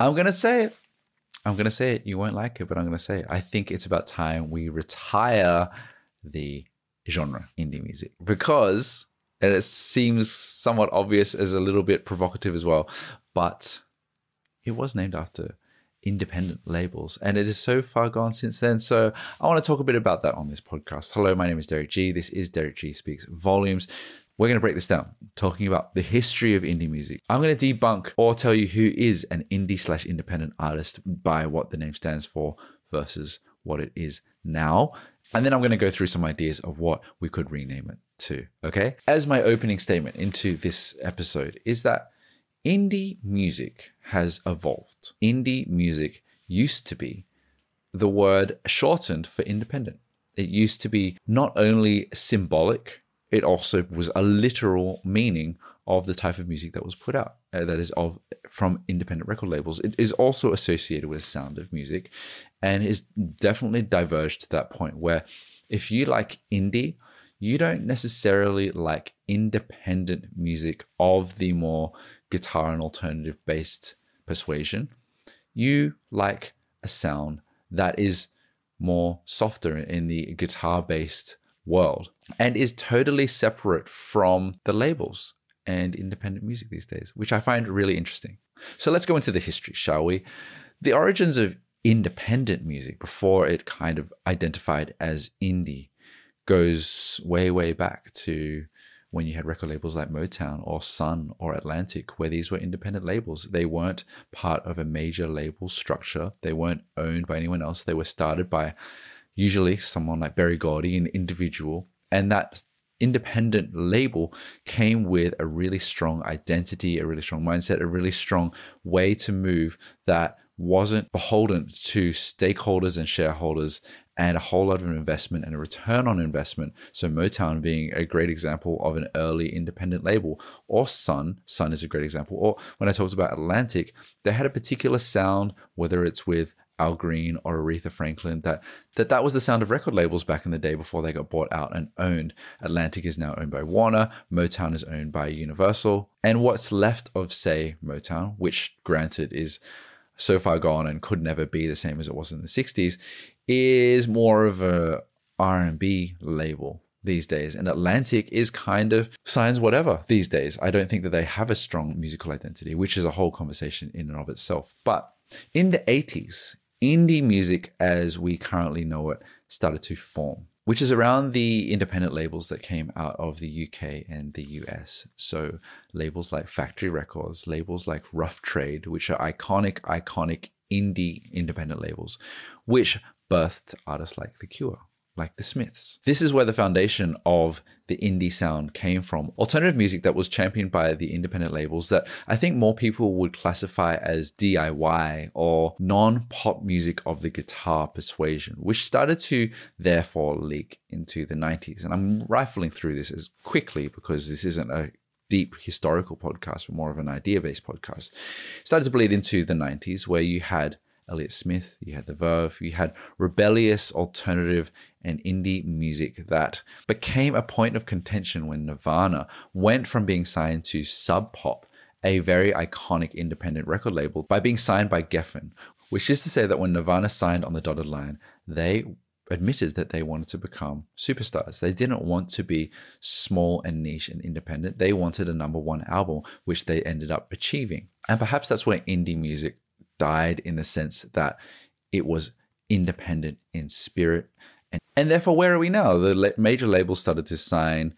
I'm going to say it. I'm going to say it. You won't like it, but I'm going to say it. I think it's about time we retire the genre indie music because and it seems somewhat obvious as a little bit provocative as well, but it was named after independent labels and it is so far gone since then. So I want to talk a bit about that on this podcast. Hello, my name is Derrick Gee. This is Derrick Gee Speaks Volumes. We're going to break this down, talking about the history of indie music. I'm going to debunk or tell you who is an indie slash independent artist by what the name stands for versus what it is now. And then I'm going to go through some ideas of what we could rename it to. Okay. As my opening statement into this episode is that indie music has evolved. Indie music used to be the word shortened for independent. It used to be not only symbolic, it also was a literal meaning of the type of music that was put out. Uh, that is of from independent record labels. It is also associated with sound of music, and is definitely diverged to that point where if you like indie, you don't necessarily like independent music of the more guitar and alternative based persuasion. You like a sound that is more softer in the guitar based world and is totally separate from the labels and independent music these days, which I find really interesting. So let's go into the history, shall we? The origins of independent music before it kind of identified as indie goes way, way back to when you had record labels like Motown or Sun or Atlantic, where these were independent labels. They weren't part of a major label structure, they weren't owned by anyone else. They were started by usually someone like Berry Gordy, an individual. And that independent label came with a really strong identity, a really strong mindset, a really strong way to move that wasn't beholden to stakeholders and shareholders and a whole lot of investment and a return on investment. So Motown being a great example of an early independent label, or Sun, Sun is a great example. Or when I talked about Atlantic, they had a particular sound, whether it's with Al Green or Aretha Franklin, that that that was the sound of record labels back in the day before they got bought out and owned. Atlantic is now owned by Warner, Motown is owned by Universal, and what's left of say Motown, which granted is so far gone and could never be the same as it was in the 60s, is more of a R&B label these days and Atlantic is kind of signs whatever these days. I don't think that they have a strong musical identity, which is a whole conversation in and of itself. But in the 80s, indie music as we currently know it started to form, which is around the independent labels that came out of the UK and the US. So labels like Factory Records, labels like Rough Trade, which are iconic, iconic indie independent labels, which birthed artists like The Cure like the Smiths. This is where the foundation of the indie sound came from. Alternative music that was championed by the independent labels that I think more people would classify as DIY or non pop music of the guitar persuasion, which started to therefore leak into the 90s. And I'm rifling through this as quickly because this isn't a deep historical podcast, but more of an idea based podcast. Started to bleed into the 90s where you had Elliott Smith, you had The Verve, you had rebellious alternative and indie music that became a point of contention when Nirvana went from being signed to Sub Pop, a very iconic independent record label, by being signed by Geffen, which is to say that when Nirvana signed on the dotted line, they admitted that they wanted to become superstars. They didn't want to be small and niche and independent. They wanted a number one album, which they ended up achieving. And perhaps that's where indie music died in the sense that it was independent in spirit. And, and therefore, where are we now? The major labels started to sign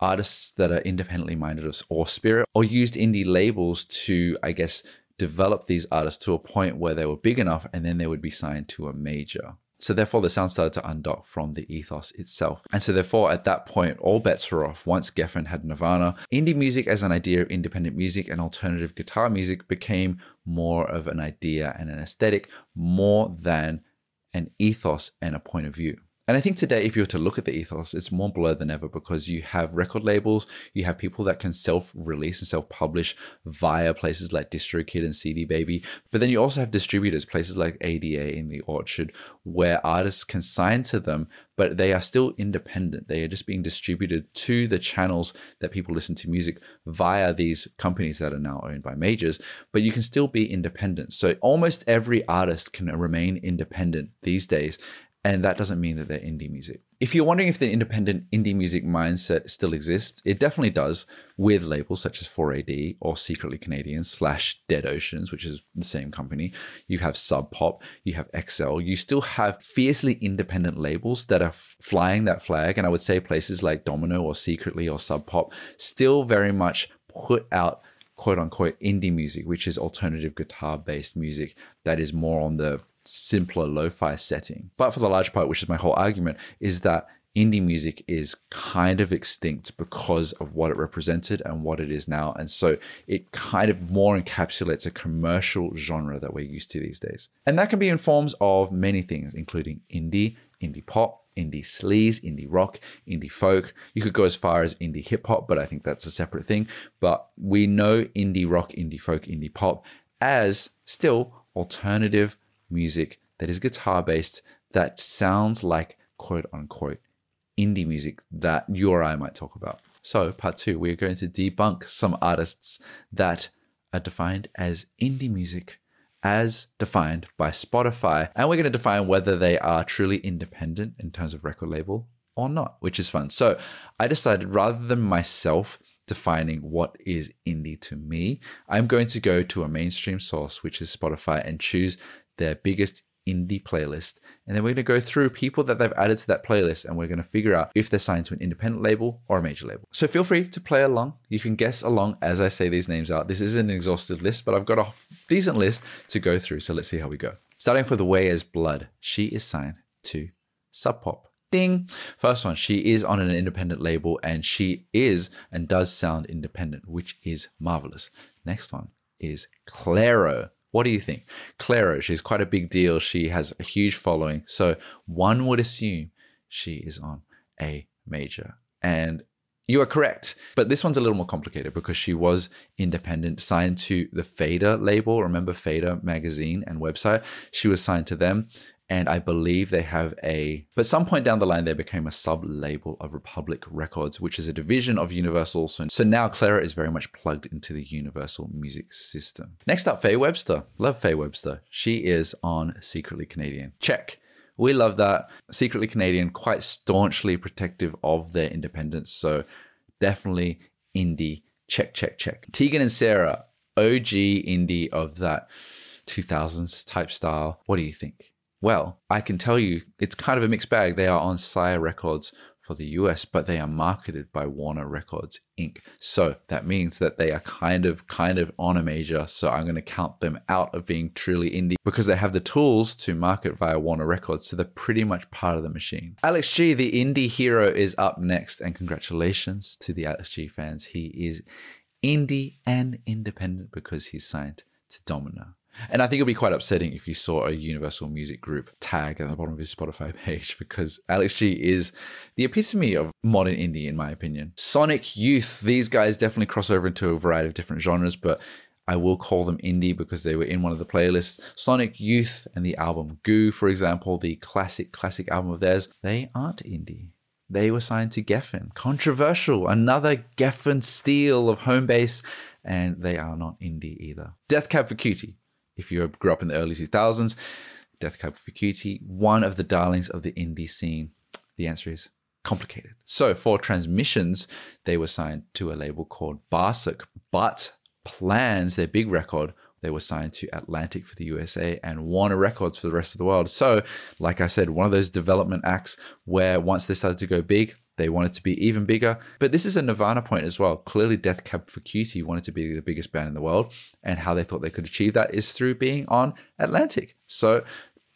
artists that are independently minded or spirit, or used indie labels to, I guess, develop these artists to a point where they were big enough and then they would be signed to a major. So therefore, the sound started to undock from the ethos itself. And so therefore, at that point, all bets were off. Once Geffen had Nirvana, indie music as an idea of independent music and alternative guitar music became more of an idea and an aesthetic more than an ethos and a point of view. And I think today, if you were to look at the ethos, it's more blurred than ever because you have record labels, you have people that can self release and self publish via places like DistroKid and CD Baby. But then you also have distributors, places like ADA in the Orchard, where artists can sign to them, but they are still independent. They are just being distributed to the channels that people listen to music via these companies that are now owned by majors, but you can still be independent. So almost every artist can remain independent these days and that doesn't mean that they're indie music. If you're wondering if the independent indie music mindset still exists, it definitely does with labels such as 4AD or Secretly Canadian slash Dead Oceans, which is the same company. You have Sub Pop, you have XL. You still have fiercely independent labels that are flying that flag. And I would say places like Domino or Secretly or Sub Pop still very much put out quote unquote indie music, which is alternative guitar based music that is more on the simpler lo-fi setting. But for the large part, which is my whole argument, is that indie music is kind of extinct because of what it represented and what it is now. And so it kind of more encapsulates a commercial genre that we're used to these days. And that can be in forms of many things, including indie, indie pop, indie sleaze, indie rock, indie folk. You could go as far as indie hip hop, but I think that's a separate thing. But we know indie rock, indie folk, indie pop as still alternative music that is guitar based that sounds like quote unquote indie music that you or I might talk about. So, part two, we're going to debunk some artists that are defined as indie music as defined by Spotify. And we're going to define whether they are truly independent in terms of record label or not, which is fun. So, I decided rather than myself defining what is indie to me, I'm going to go to a mainstream source, which is Spotify, and choose their biggest indie playlist. And then we're going to go through people that they've added to that playlist and we're going to figure out if they're signed to an independent label or a major label. So feel free to play along. You can guess along as I say these names out. This isn't an exhaustive list, but I've got a decent list to go through. So let's see how we go. Starting with the Weyes Blood, she is signed to Sub Pop. Ding. First one, she is on an independent label and she is and does sound independent, which is marvelous. Next one is Clairo. What do you think? Clairo, she's quite a big deal. She has a huge following. So one would assume she is on a major. And you are correct. But this one's a little more complicated because she was independent, signed to the Fader label. Remember Fader magazine and website? She was signed to them and I believe they have a. But some point down the line, they became a sub label of Republic Records, which is a division of Universal. So, so now Clairo is very much plugged into the Universal music system. Next up, Faye Webster. Love Faye Webster. She is on Secretly Canadian. Check. We love that. Secretly Canadian, quite staunchly protective of their independence. So definitely indie. Check, check, check. Tegan and Sara, OG indie of that 2000s type style. What do you think? Well, I can tell you it's kind of a mixed bag. They are on Sire Records for the US, but they are marketed by Warner Records Inc. So that means that they are kind of kind of on a major. So I'm going to count them out of being truly indie because they have the tools to market via Warner Records. So they're pretty much part of the machine. Alex G, the indie hero, is up next, and congratulations to the Alex G fans. He is indie and independent because he's signed to Domino. And I think it'll be quite upsetting if you saw a Universal Music Group tag at the bottom of his Spotify page because Alex G is the epitome of modern indie, in my opinion. Sonic Youth, these guys definitely cross over into a variety of different genres, but I will call them indie because they were in one of the playlists. Sonic Youth and the album Goo, for example, the classic, classic album of theirs, they aren't indie. They were signed to Geffen. Controversial, another Geffen steal of home base, and they are not indie either. Death Cab for Cutie, if you grew up in the early 2000s, Death Cab for Cutie, one of the darlings of the indie scene? The answer is complicated. So for Transatlanticism, they were signed to a label called Barsuk, but Plans, their big record, they were signed to Atlantic for the USA and Warner Records for the rest of the world. So, like I said, one of those development acts where once they started to go big, they wanted to be even bigger. But this is a Nirvana point as well. Clearly, Death Cab for Cutie wanted to be the biggest band in the world. And how they thought they could achieve that is through being on Atlantic. So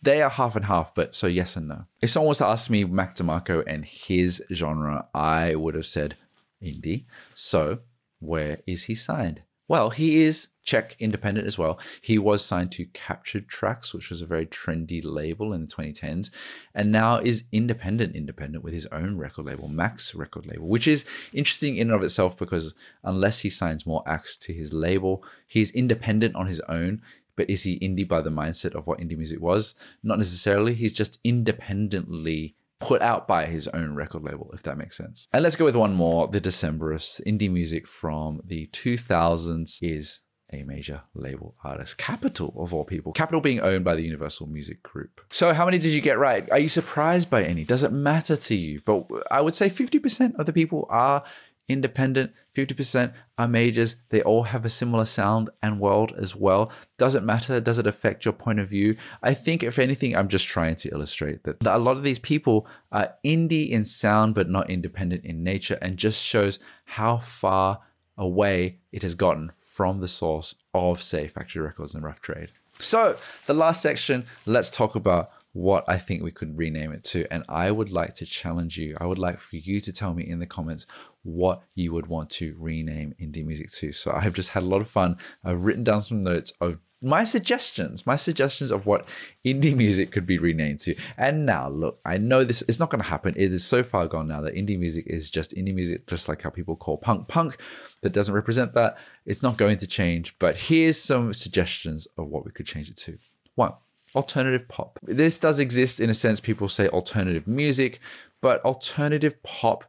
they are half and half, but so yes and no. If someone was to ask me Mac DeMarco and his genre, I would have said indie. So where is he signed? Well, he is check independent as well. He was signed to Captured Tracks, which was a very trendy label in the 2010s, and now is independent, independent with his own record label, Mac's record label, which is interesting in and of itself because unless he signs more acts to his label, he's independent on his own. But is he indie by the mindset of what indie music was? Not necessarily. He's just independently put out by his own record label, if that makes sense. And let's go with one more. The Decemberists, indie music from the 2000s is a major label artist. Capitol, of all people. Capitol being owned by the Universal Music Group. So, how many did you get right? Are you surprised by any? Does it matter to you? But I would say 50% of the people are independent, 50% are majors. They all have a similar sound and world as well. Does it matter? Does it affect your point of view? I think, if anything, I'm just trying to illustrate that a lot of these people are indie in sound, but not independent in nature, and just shows how far away it has gotten from the source of, say, Factory Records and Rough Trade. So, the last section, let's talk about what I think we could rename it to. And I would like to challenge you. I would like for you to tell me in the comments what you would want to rename indie music to. So I've just had a lot of fun. I've written down some notes of my suggestions, my suggestions of what indie music could be renamed to. And now, look, I know this is not going to happen. It is so far gone now that indie music is just indie music, just like how people call punk punk. That doesn't represent that. It's not going to change. But here's some suggestions of what we could change it to. One, alternative pop. This does exist in a sense. People say alternative music, but alternative pop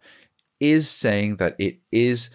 is saying that it is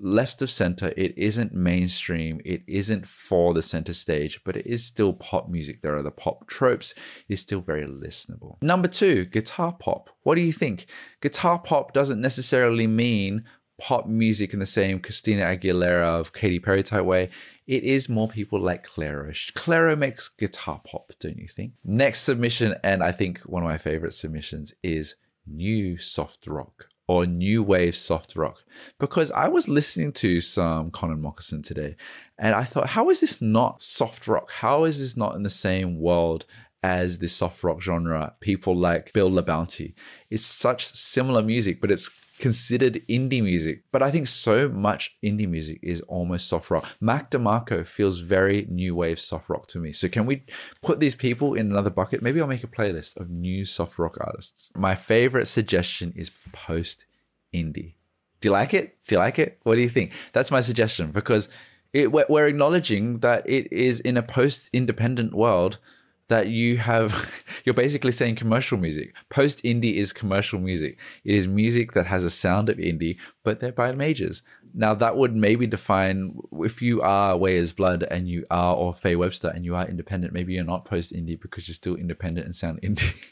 left of center. It isn't mainstream. It isn't for the center stage, but it is still pop music. There are the pop tropes. It's still very listenable. Number two, guitar pop. What do you think? Guitar pop doesn't necessarily mean pop music in the same Christina Aguilera of Katy Perry type way. It is more people like Clairo. Clairo makes guitar pop, don't you think? Next submission, and I think one of my favorite submissions is new soft rock or new wave soft rock because I was listening to some Connan Mockasin today and I thought, how is this not soft rock? How is this not in the same world as the soft rock genre? People like Bill LaBounty. It's such similar music, but it's considered indie music, but I think so much indie music is almost soft rock. Mac DeMarco feels very new wave soft rock to me. So can we put these people in another bucket? Maybe I'll make a playlist of new soft rock artists. My favorite suggestion is post indie. Do you like it? Do you like it? What do you think? That's my suggestion because it, we're acknowledging that it is in a post independent world that you have you're basically saying commercial music. Post indie is commercial music. It is music that has a sound of indie but they're by majors. Now that would maybe define if you are Weyes Blood and you are or Faye Webster and you are independent maybe you're not post indie because you're still independent and sound indie.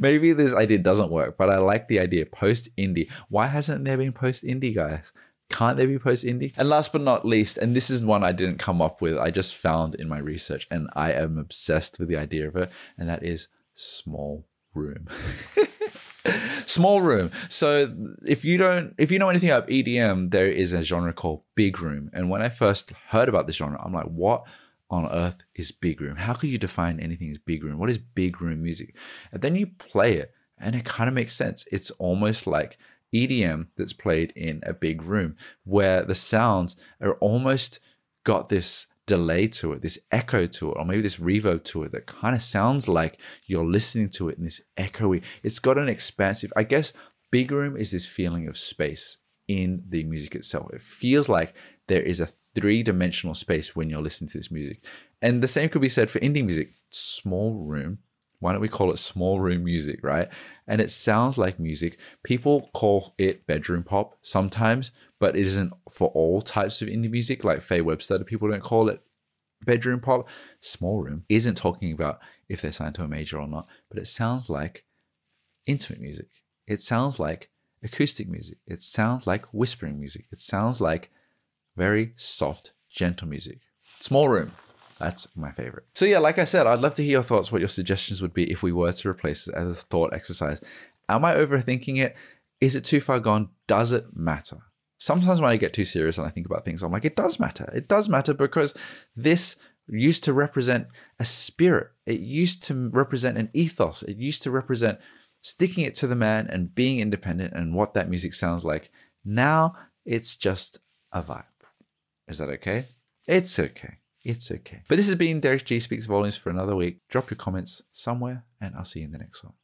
Maybe this idea doesn't work but i like the idea post indie why hasn't there been post indie guys can't they be post indie? And last but not least, and this is one I didn't come up with, I just found in my research, and I am obsessed with the idea of it, and that is small room. small room. So if you don't, if you know anything about EDM, there is a genre called big room. And when I first heard about this genre, I'm like, what on earth is big room? How could you define anything as big room? What is big room music? And then you play it, and it kind of makes sense. It's almost like EDM that's played in a big room where the sounds are almost got this delay to it, this echo to it, or maybe this reverb to it that kind of sounds like you're listening to it in this echoey. It's got an expansive, I guess, big room is this feeling of space in the music itself. It feels like there is a three dimensional space when you're listening to this music. And the same could be said for indie music. Small room why don't we call it small room music, right? And it sounds like music. People call it bedroom pop sometimes, but it isn't for all types of indie music. Like Faye Webster, people don't call it bedroom pop. Small room isn't talking about if they're signed to a major or not, but it sounds like intimate music. It sounds like acoustic music. It sounds like whispering music. It sounds like very soft, gentle music. Small room. That's my favorite. So yeah, like I said, I'd love to hear your thoughts, what your suggestions would be if we were to replace it as a thought exercise. Am I overthinking it? Is it too far gone? Does it matter? Sometimes when I get too serious and I think about things, I'm like, it does matter. It does matter because this used to represent a spirit. It used to represent an ethos. It used to represent sticking it to the man and being independent and what that music sounds like. Now it's just a vibe. Is that okay? It's okay. It's okay. But this has been Derrick Gee Speaks Volumes for another week. Drop your comments somewhere, and I'll see you in the next one.